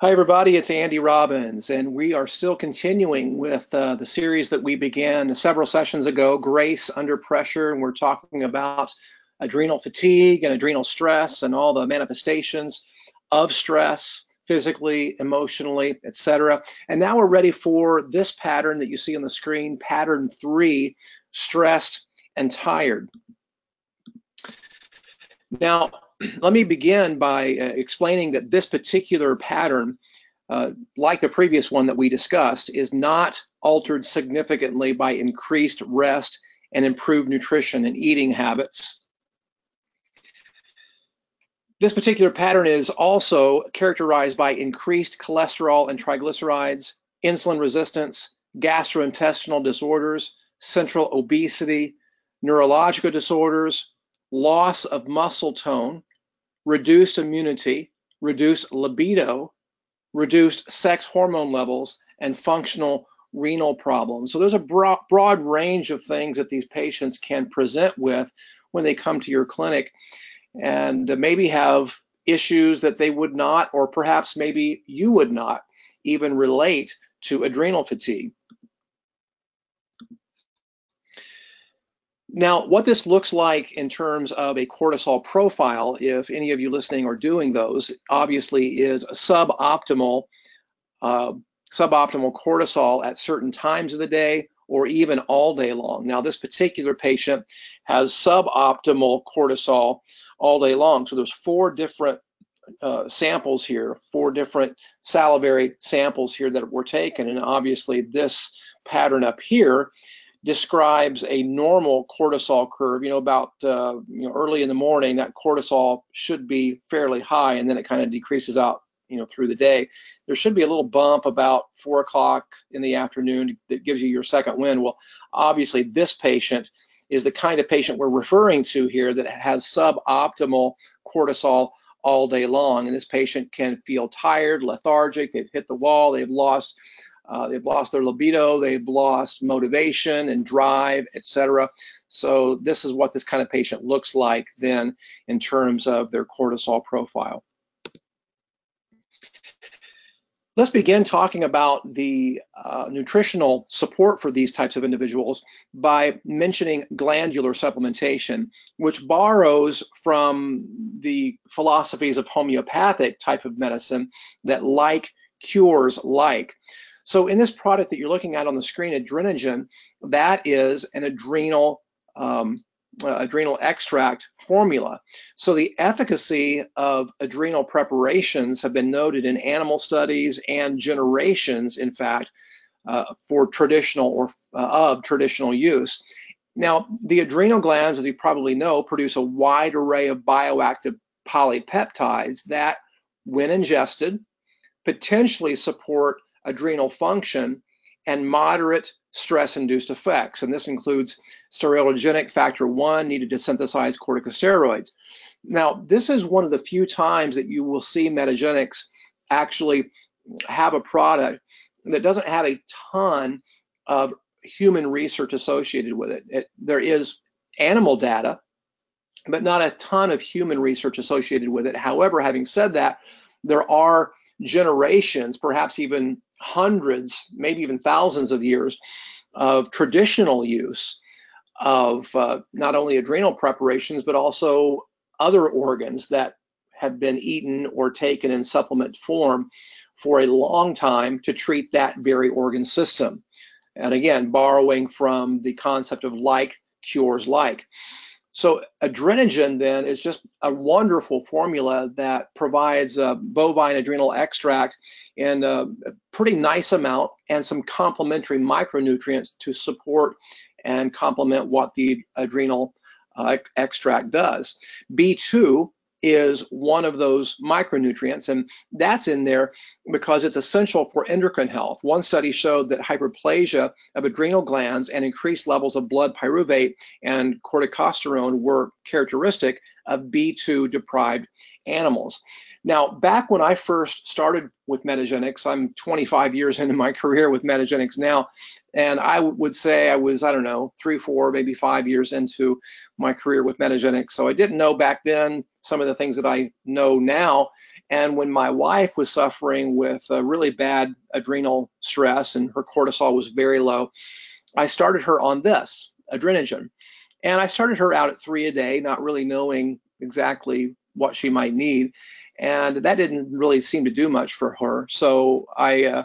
Hi, everybody. It's Andy Robbins, and we are still continuing with uh, the series that we began several sessions ago, Grace Under Pressure. And we're talking about adrenal fatigue and adrenal stress and all the manifestations of stress physically, emotionally, etc. And now we're ready for this pattern that you see on the screen, pattern three, stressed and tired. Now, let me begin by uh, explaining that this particular pattern, uh, like the previous one that we discussed, is not altered significantly by increased rest and improved nutrition and eating habits. This particular pattern is also characterized by increased cholesterol and triglycerides, insulin resistance, gastrointestinal disorders, central obesity, neurological disorders, loss of muscle tone, reduced immunity, reduced libido, reduced sex hormone levels, and functional renal problems. So there's a broad, broad range of things that these patients can present with when they come to your clinic and maybe have issues that they would not, or perhaps maybe you would not even relate to adrenal fatigue. Now, what this looks like in terms of a cortisol profile, if any of you listening are doing those, obviously is suboptimal, uh, suboptimal cortisol at certain times of the day or even all day long. Now, this particular patient has suboptimal cortisol all day long. So there's four different uh, samples here, four different salivary samples here that were taken, and obviously this pattern up here describes a normal cortisol curve. You know, about uh, you know early in the morning, that cortisol should be fairly high, and then it kind of decreases out. You know, through the day, there should be a little bump about four o'clock in the afternoon that gives you your second wind. Well, obviously, this patient is the kind of patient we're referring to here that has suboptimal cortisol all day long. And this patient can feel tired, lethargic, they've hit the wall, they've lost uh, they've lost their libido, they've lost motivation and drive, etc. So this is what this kind of patient looks like then in terms of their cortisol profile. Let's begin talking about the uh, nutritional support for these types of individuals by mentioning glandular supplementation, which borrows from the philosophies of homeopathic type of medicine that like cures like. So in this product that you're looking at on the screen, Adrenogen, that is an adrenal um, uh, adrenal extract formula. So the efficacy of adrenal preparations have been noted in animal studies and generations, in fact, uh, for traditional or uh, of traditional use. Now, the adrenal glands, as you probably know, produce a wide array of bioactive polypeptides that, when ingested, potentially support adrenal function and moderate stress-induced effects. And this includes steroidogenic factor one needed to synthesize corticosteroids. Now, this is one of the few times that you will see Metagenics actually have a product that doesn't have a ton of human research associated with it. it there is animal data, but not a ton of human research associated with it. However, having said that, there are generations, perhaps even hundreds, maybe even thousands of years of traditional use of uh, not only adrenal preparations, but also other organs that have been eaten or taken in supplement form for a long time to treat that very organ system. And again, borrowing from the concept of like cures like. So adrenogen then is just a wonderful formula that provides a bovine adrenal extract in a pretty nice amount and some complementary micronutrients to support and complement what the adrenal uh, extract does. B2 is one of those micronutrients, and that's in there because it's essential for endocrine health. One study showed that hyperplasia of adrenal glands and increased levels of blood pyruvate and corticosterone were characteristic of B2 deprived animals. Now, back when I first started with Metagenics, I'm 25 years into my career with Metagenics now, and I would say I was, I don't know, three, four, maybe five years into my career with Metagenics. So I didn't know back then some of the things that I know now. And when my wife was suffering with really bad adrenal stress and her cortisol was very low, I started her on this, adrenogen. And I started her out at three a day, not really knowing exactly what she might need. And that didn't really seem to do much for her. So I, uh,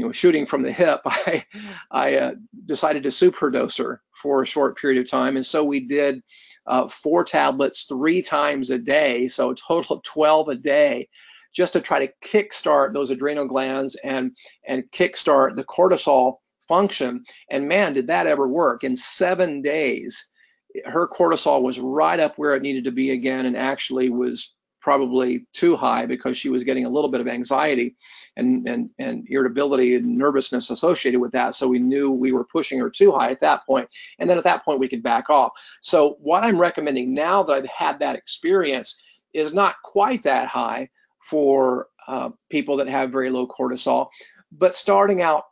you know, shooting from the hip, I, I uh, decided to super dose her for a short period of time. And so we did uh, four tablets three times a day, so a total of 12 a day, just to try to kickstart those adrenal glands and, and kickstart the cortisol function. And man, did that ever work. In seven days, her cortisol was right up where it needed to be again and actually was probably too high because she was getting a little bit of anxiety and, and, and irritability and nervousness associated with that. So we knew we were pushing her too high at that point. And then at that point, we could back off. So what I'm recommending now that I've had that experience is not quite that high for uh, people that have very low cortisol, but starting out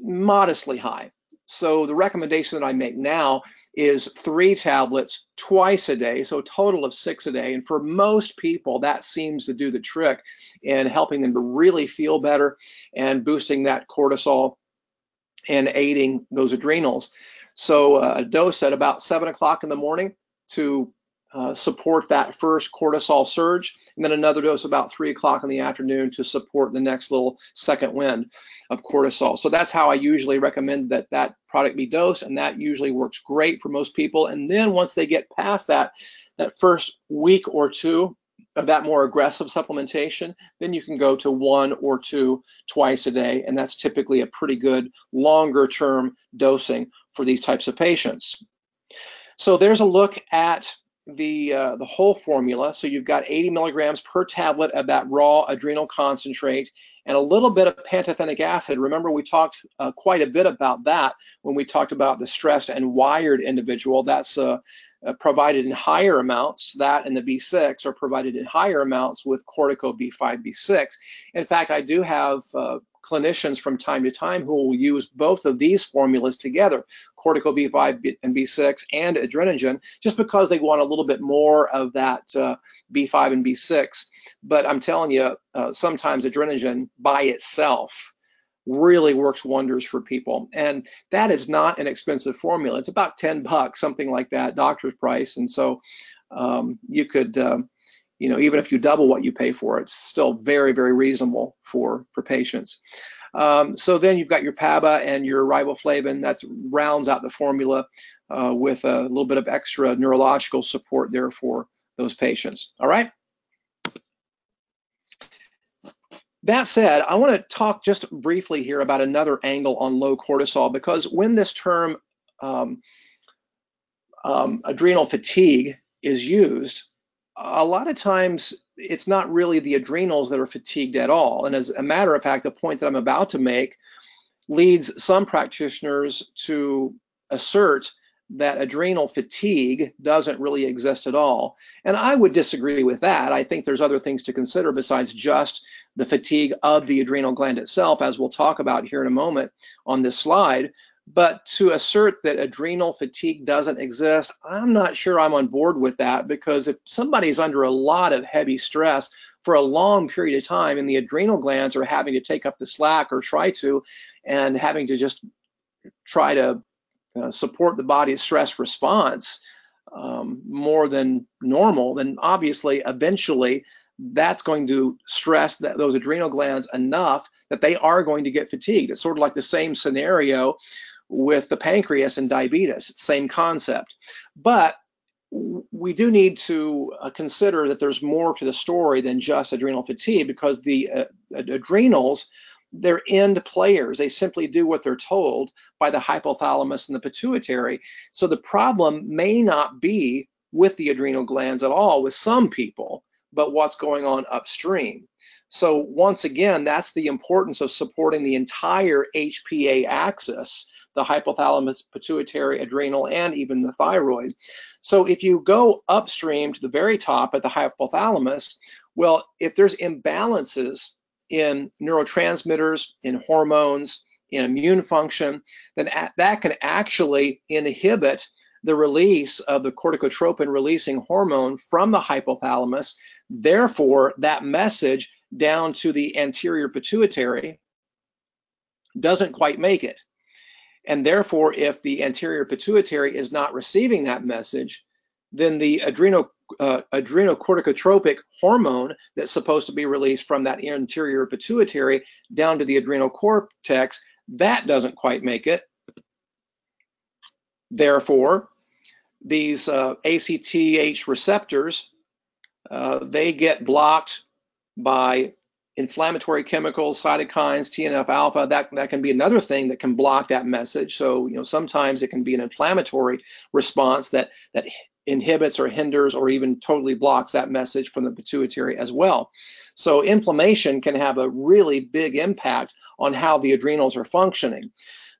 modestly high. So the recommendation that I make now is three tablets twice a day, so a total of six a day. And for most people, that seems to do the trick in helping them to really feel better and boosting that cortisol and aiding those adrenals. So uh, a dose at about seven o'clock in the morning to uh, support that first cortisol surge, and then another dose about three o'clock in the afternoon to support the next little second wind of cortisol. So that's how I usually recommend that that product be dosed, and that usually works great for most people. And then once they get past that, that first week or two of that more aggressive supplementation, then you can go to one or two twice a day, and that's typically a pretty good longer term dosing for these types of patients. So there's a look at the uh, the whole formula. So you've got 80 milligrams per tablet of that raw adrenal concentrate and a little bit of pantothenic acid. Remember, we talked uh, quite a bit about that when we talked about the stressed and wired individual. That's uh, uh provided in higher amounts. That and the B6 are provided in higher amounts with cortico B5, B6. In fact, I do have uh, clinicians from time to time who will use both of these formulas together, cortico B5 and B6 and adrenogen, just because they want a little bit more of that uh, B5 and B6. But I'm telling you, uh, sometimes adrenogen by itself really works wonders for people. And that is not an expensive formula. It's about 10 bucks, something like that, doctor's price. And so um, you could, uh, you know, even if you double what you pay for, it's still very, very reasonable for for patients. Um, so then you've got your PABA and your riboflavin that rounds out the formula uh, with a little bit of extra neurological support there for those patients. All right. That said, I want to talk just briefly here about another angle on low cortisol because when this term um, um, adrenal fatigue is used, a lot of times it's not really the adrenals that are fatigued at all. And as a matter of fact, the point that I'm about to make leads some practitioners to assert that adrenal fatigue doesn't really exist at all. And I would disagree with that. I think there's other things to consider besides just the fatigue of the adrenal gland itself, as we'll talk about here in a moment on this slide. But to assert that adrenal fatigue doesn't exist, I'm not sure I'm on board with that because if somebody's under a lot of heavy stress for a long period of time and the adrenal glands are having to take up the slack or try to, and having to just try to uh, support the body's stress response um, more than normal, then obviously eventually that's going to stress that, those adrenal glands enough that they are going to get fatigued. It's sort of like the same scenario with the pancreas and diabetes, same concept. But we do need to uh, consider that there's more to the story than just adrenal fatigue because the uh, adrenals they're end players. They simply do what they're told by the hypothalamus and the pituitary. So the problem may not be with the adrenal glands at all with some people, but what's going on upstream. So once again, that's the importance of supporting the entire HPA axis the hypothalamus, pituitary, adrenal, and even the thyroid. So if you go upstream to the very top at the hypothalamus, well, if there's imbalances in neurotransmitters, in hormones, in immune function, then that can actually inhibit the release of the corticotropin releasing hormone from the hypothalamus. Therefore, that message down to the anterior pituitary doesn't quite make it. And therefore, if the anterior pituitary is not receiving that message, then the adrenal, uh, adrenocorticotropic hormone that's supposed to be released from that anterior pituitary down to the adrenal cortex, that doesn't quite make it. Therefore, these uh, ACTH receptors, uh, they get blocked by inflammatory chemicals, cytokines, TNF alpha, that, that can be another thing that can block that message. So, you know, sometimes it can be an inflammatory response that, that inhibits or hinders or even totally blocks that message from the pituitary as well. So inflammation can have a really big impact on how the adrenals are functioning.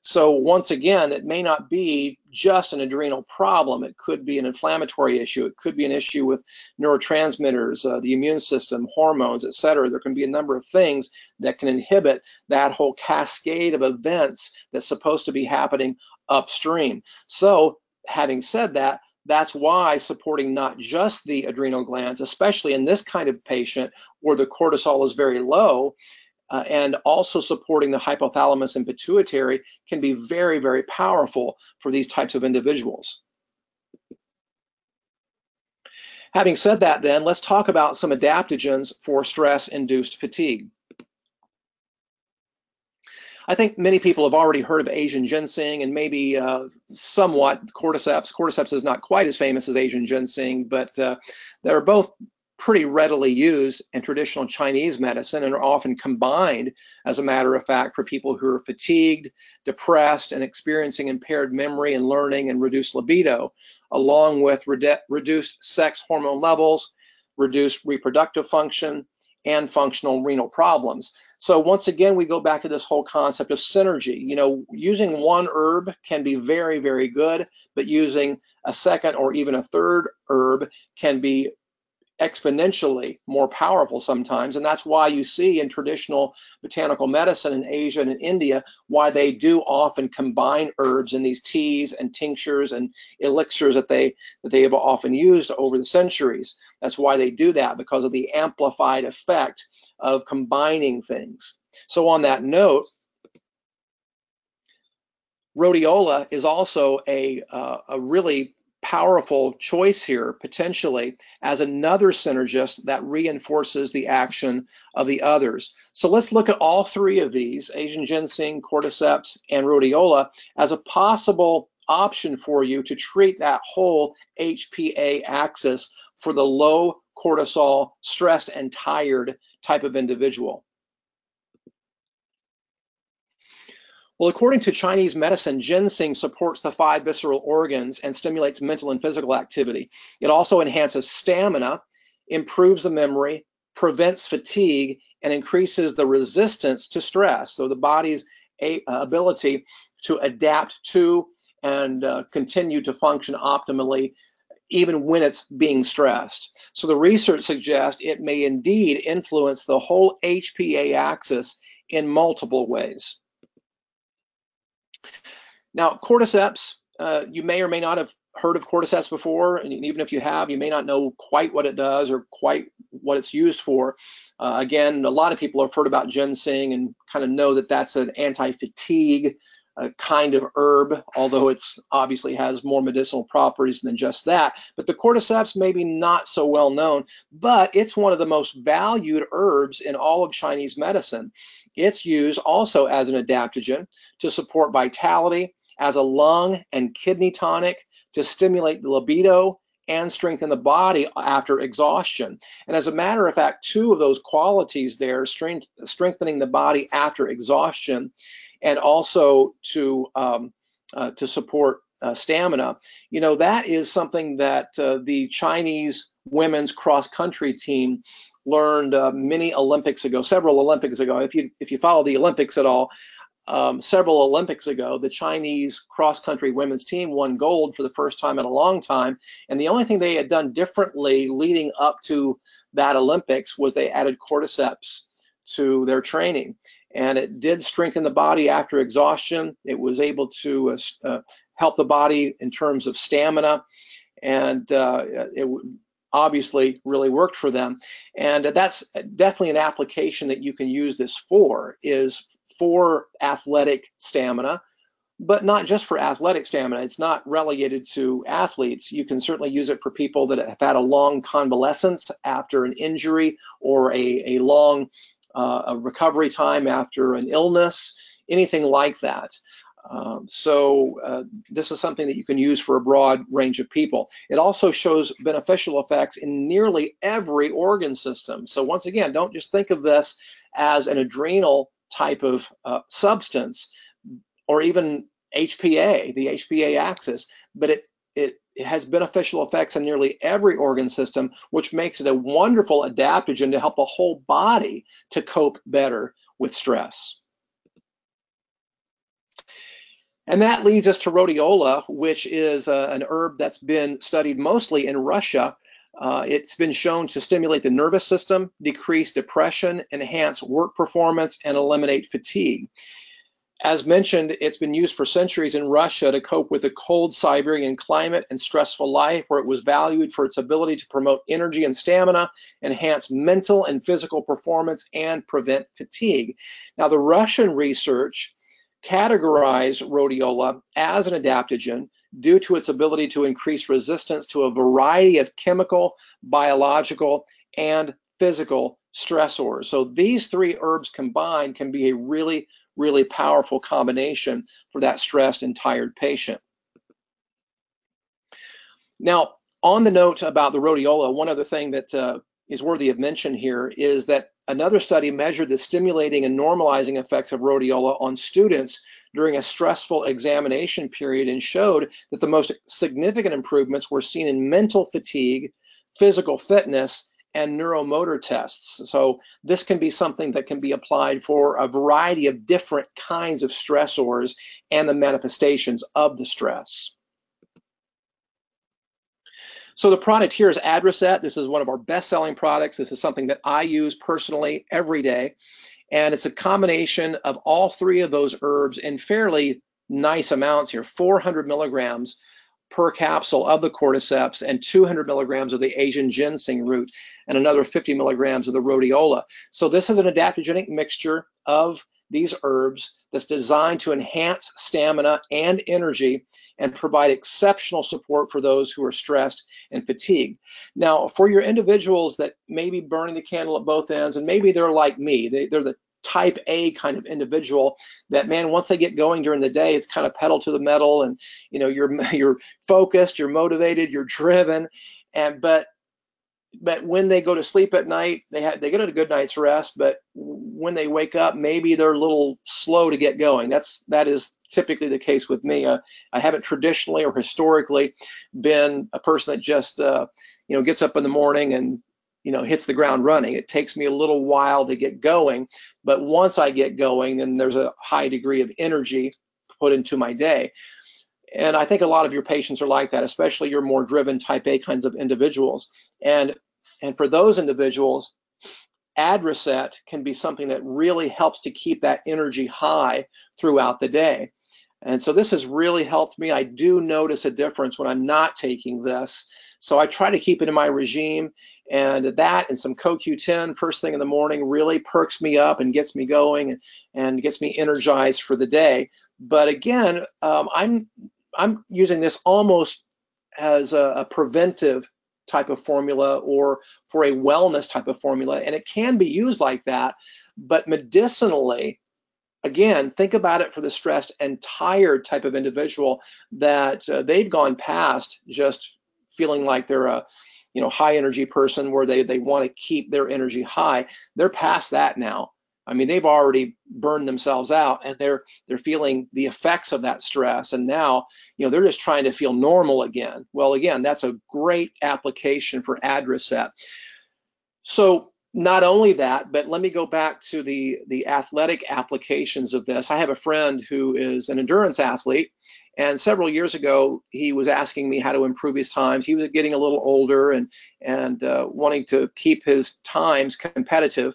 So once again, it may not be just an adrenal problem. It could be an inflammatory issue. It could be an issue with neurotransmitters, uh, the immune system, hormones, et cetera. There can be a number of things that can inhibit that whole cascade of events that's supposed to be happening upstream. So having said that, that's why supporting not just the adrenal glands, especially in this kind of patient where the cortisol is very low, uh, and also supporting the hypothalamus and pituitary can be very, very powerful for these types of individuals. Having said that, then, let's talk about some adaptogens for stress-induced fatigue. I think many people have already heard of Asian ginseng and maybe uh, somewhat cordyceps. Cordyceps is not quite as famous as Asian ginseng, but uh, they're both pretty readily used in traditional Chinese medicine and are often combined, as a matter of fact, for people who are fatigued, depressed, and experiencing impaired memory and learning and reduced libido, along with redu reduced sex hormone levels, reduced reproductive function, and functional renal problems. So once again, we go back to this whole concept of synergy. You know, using one herb can be very, very good, but using a second or even a third herb can be exponentially more powerful sometimes. And that's why you see in traditional botanical medicine in Asia and in India, why they do often combine herbs in these teas and tinctures and elixirs that they that they have often used over the centuries. That's why they do that because of the amplified effect of combining things. So on that note, rhodiola is also a, uh, a really powerful choice here potentially as another synergist that reinforces the action of the others. So let's look at all three of these, Asian ginseng, cordyceps, and rhodiola, as a possible option for you to treat that whole HPA axis for the low cortisol, stressed and tired type of individual. Well, according to Chinese medicine, ginseng supports the five visceral organs and stimulates mental and physical activity. It also enhances stamina, improves the memory, prevents fatigue, and increases the resistance to stress. So the body's uh, ability to adapt to and uh, continue to function optimally even when it's being stressed. So the research suggests it may indeed influence the whole HPA axis in multiple ways. Now, cordyceps, uh, you may or may not have heard of cordyceps before, and even if you have, you may not know quite what it does or quite what it's used for. Uh, again, a lot of people have heard about ginseng and kind of know that that's an anti-fatigue uh, kind of herb, although it's obviously has more medicinal properties than just that. But the cordyceps maybe not so well known, but it's one of the most valued herbs in all of Chinese medicine. It's used also as an adaptogen to support vitality, as a lung and kidney tonic to stimulate the libido and strengthen the body after exhaustion. And as a matter of fact, two of those qualities there, strength, strengthening the body after exhaustion and also to, um, uh, to support uh, stamina, you know, that is something that uh, the Chinese women's cross country team learned uh, many Olympics ago, several Olympics ago. If you if you follow the Olympics at all, um, several Olympics ago, the Chinese cross country women's team won gold for the first time in a long time. And the only thing they had done differently leading up to that Olympics was they added cordyceps to their training. And it did strengthen the body after exhaustion. It was able to uh, uh help the body in terms of stamina. And uh, it obviously really worked for them. And that's definitely an application that you can use this for, is for athletic stamina, but not just for athletic stamina. It's not relegated to athletes. You can certainly use it for people that have had a long convalescence after an injury or a, a long uh, a recovery time after an illness, anything like that. Um, so uh, this is something that you can use for a broad range of people. It also shows beneficial effects in nearly every organ system. So once again, don't just think of this as an adrenal type of uh, substance or even HPA, the HPA axis, but it, it, it has beneficial effects in nearly every organ system, which makes it a wonderful adaptogen to help the whole body to cope better with stress. And that leads us to rhodiola, which is uh, an herb that's been studied mostly in Russia uh, it's been shown to stimulate the nervous system, decrease depression, enhance work performance, and eliminate fatigue. As mentioned, it's been used for centuries in Russia to cope with the cold Siberian climate and stressful life, where it was valued for its ability to promote energy and stamina, enhance mental and physical performance, and prevent fatigue. Now, the Russian research categorized rhodiola as an adaptogen due to its ability to increase resistance to a variety of chemical, biological, and physical stressors. So these three herbs combined can be a really, really powerful combination for that stressed and tired patient. Now, on the note about the rhodiola, one other thing that uh, is worthy of mention here is that another study measured the stimulating and normalizing effects of rhodiola on students during a stressful examination period and showed that the most significant improvements were seen in mental fatigue, physical fitness, and neuromotor tests. So this can be something that can be applied for a variety of different kinds of stressors and the manifestations of the stress. So the product here is Adreset. This is one of our best-selling products. This is something that I use personally every day. And it's a combination of all three of those herbs in fairly nice amounts here, 400 milligrams per capsule of the cordyceps and 200 milligrams of the Asian ginseng root and another 50 milligrams of the rhodiola. So this is an adaptogenic mixture of these herbs that's designed to enhance stamina and energy and provide exceptional support for those who are stressed and fatigued. Now, for your individuals that may be burning the candle at both ends, and maybe they're like me, they, they're the type A kind of individual that man once they get going during the day it's kind of pedal to the metal and you know you're you're focused you're motivated you're driven and but but when they go to sleep at night, they have they get a good night's rest. But when they wake up, maybe they're a little slow to get going. That's that is typically the case with me. Uh, I haven't traditionally or historically been a person that just uh, you know gets up in the morning and you know hits the ground running. It takes me a little while to get going, but once I get going, then there's a high degree of energy put into my day. And I think a lot of your patients are like that, especially your more driven type A kinds of individuals. And and for those individuals, Adreset can be something that really helps to keep that energy high throughout the day. And so this has really helped me. I do notice a difference when I'm not taking this. So I try to keep it in my regime. And that and some CoQ10 first thing in the morning really perks me up and gets me going and, and gets me energized for the day. But again, um, I'm I'm using this almost as a, a preventive type of formula or for a wellness type of formula. And it can be used like that. But medicinally, again, think about it for the stressed and tired type of individual that uh, they've gone past just feeling like they're a you know high energy person where they they want to keep their energy high. They're past that now. I mean, they've already burned themselves out and they're they're feeling the effects of that stress. And now, you know, they're just trying to feel normal again. Well, again, that's a great application for Adreset. So not only that, but let me go back to the, the athletic applications of this. I have a friend who is an endurance athlete, and several years ago, he was asking me how to improve his times. He was getting a little older and, and uh, wanting to keep his times competitive.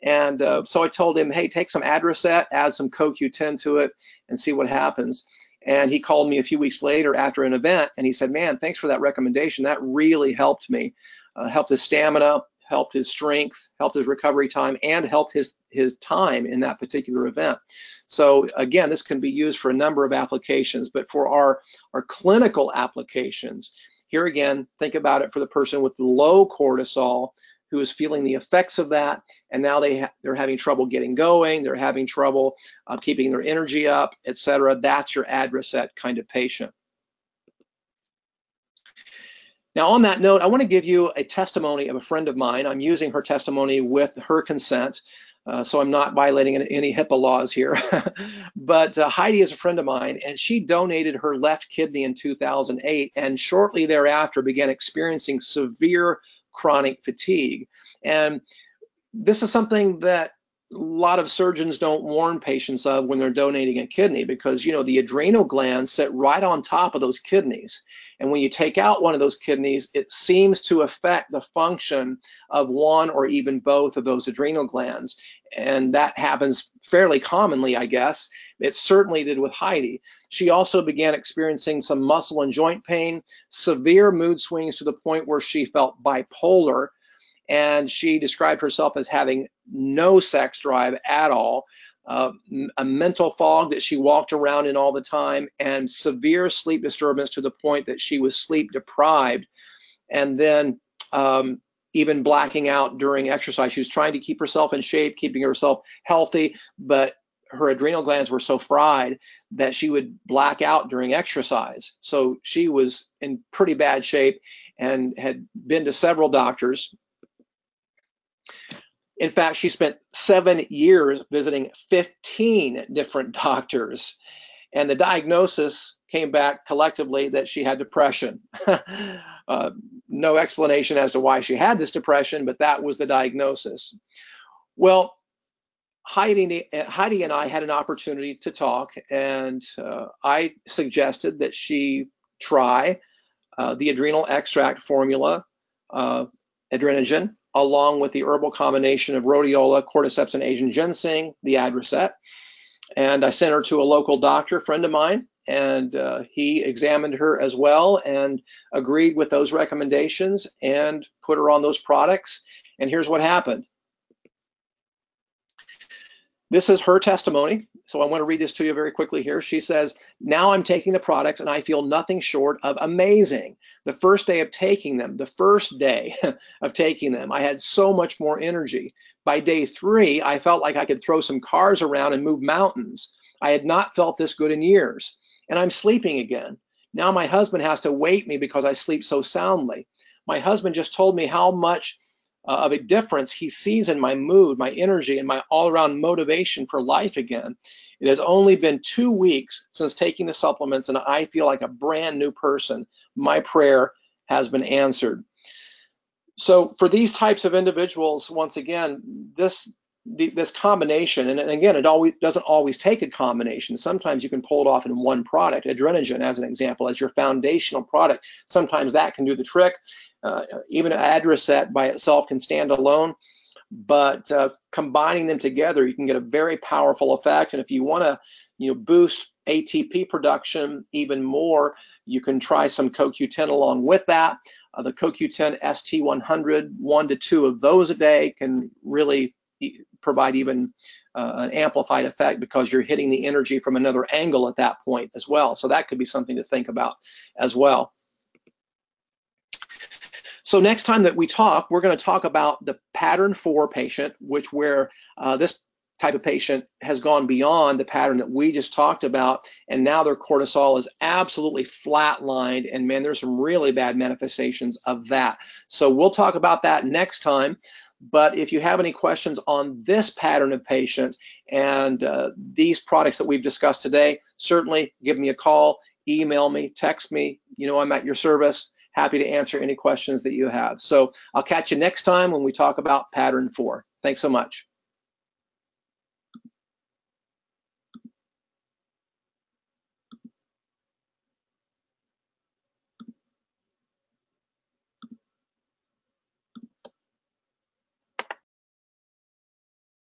And uh, so I told him, hey, take some Adreset, add some CoQ10 to it, and see what happens. And he called me a few weeks later after an event, and he said, man, thanks for that recommendation. That really helped me, uh, helped his stamina, helped his strength, helped his recovery time, and helped his, his time in that particular event. So again, this can be used for a number of applications, but for our, our clinical applications, here again, think about it for the person with low cortisol who is feeling the effects of that, and now they ha they're having trouble getting going, they're having trouble uh, keeping their energy up, etc. That's your Adreset kind of patient. Now, on that note, I want to give you a testimony of a friend of mine. I'm using her testimony with her consent, uh, so I'm not violating any HIPAA laws here. but uh, Heidi is a friend of mine, and she donated her left kidney in 2008, and shortly thereafter began experiencing severe chronic fatigue. And this is something that a lot of surgeons don't warn patients of when they're donating a kidney because you know the adrenal glands sit right on top of those kidneys and when you take out one of those kidneys it seems to affect the function of one or even both of those adrenal glands. And that happens fairly commonly i guess. It certainly did with heidi. She also began experiencing some muscle and joint pain severe mood swings to the point where she felt bipolar. And she described herself as having no sex drive at all, uh, a mental fog that she walked around in all the time, and severe sleep disturbance to the point that she was sleep deprived, and then um, even blacking out during exercise. She was trying to keep herself in shape, keeping herself healthy, but her adrenal glands were so fried that she would black out during exercise. So she was in pretty bad shape and had been to several doctors, in fact, she spent seven years visiting 15 different doctors, and the diagnosis came back collectively that she had depression. uh, no explanation as to why she had this depression, but that was the diagnosis. Well, Heidi, Heidi and I had an opportunity to talk, and uh, I suggested that she try uh, the adrenal extract formula, uh, adrenogen, along with the herbal combination of rhodiola, cordyceps, and Asian ginseng, the Adreset. And I sent her to a local doctor, friend of mine, and uh, he examined her as well and agreed with those recommendations and put her on those products. And here's what happened. This is her testimony. So I want to read this to you very quickly here. She says, Now I'm taking the products and I feel nothing short of amazing. The first day of taking them, the first day of taking them, I had so much more energy. By day three, I felt like I could throw some cars around and move mountains. I had not felt this good in years. And I'm sleeping again. Now my husband has to wake me because I sleep so soundly. My husband just told me how much uh, of a difference he sees in my mood, my energy, and my all around motivation for life again. It has only been two weeks since taking the supplements, and I feel like a brand new person. My prayer has been answered. So, for these types of individuals, once again, this this combination, and again, it always doesn't always take a combination. Sometimes you can pull it off in one product. Adrenogen, as an example, as your foundational product. Sometimes that can do the trick. Uh, even an Adreset by itself can stand alone, but uh, combining them together, you can get a very powerful effect. And if you want to, you know, boost ATP production even more, you can try some CoQ10 along with that. Uh, the CoQ10 ST100, one to two of those a day can really provide even uh, an amplified effect because you're hitting the energy from another angle at that point as well. So that could be something to think about as well. So next time that we talk, we're going to talk about the pattern four patient, which where uh, this type of patient has gone beyond the pattern that we just talked about, and now their cortisol is absolutely flatlined, and man, there's some really bad manifestations of that. So we'll talk about that next time. But if you have any questions on this pattern of patients and uh, these products that we've discussed today, certainly give me a call, email me, text me. You know, I'm at your service happy to answer any questions that you have. So I'll catch you next time when we talk about pattern four. Thanks so much.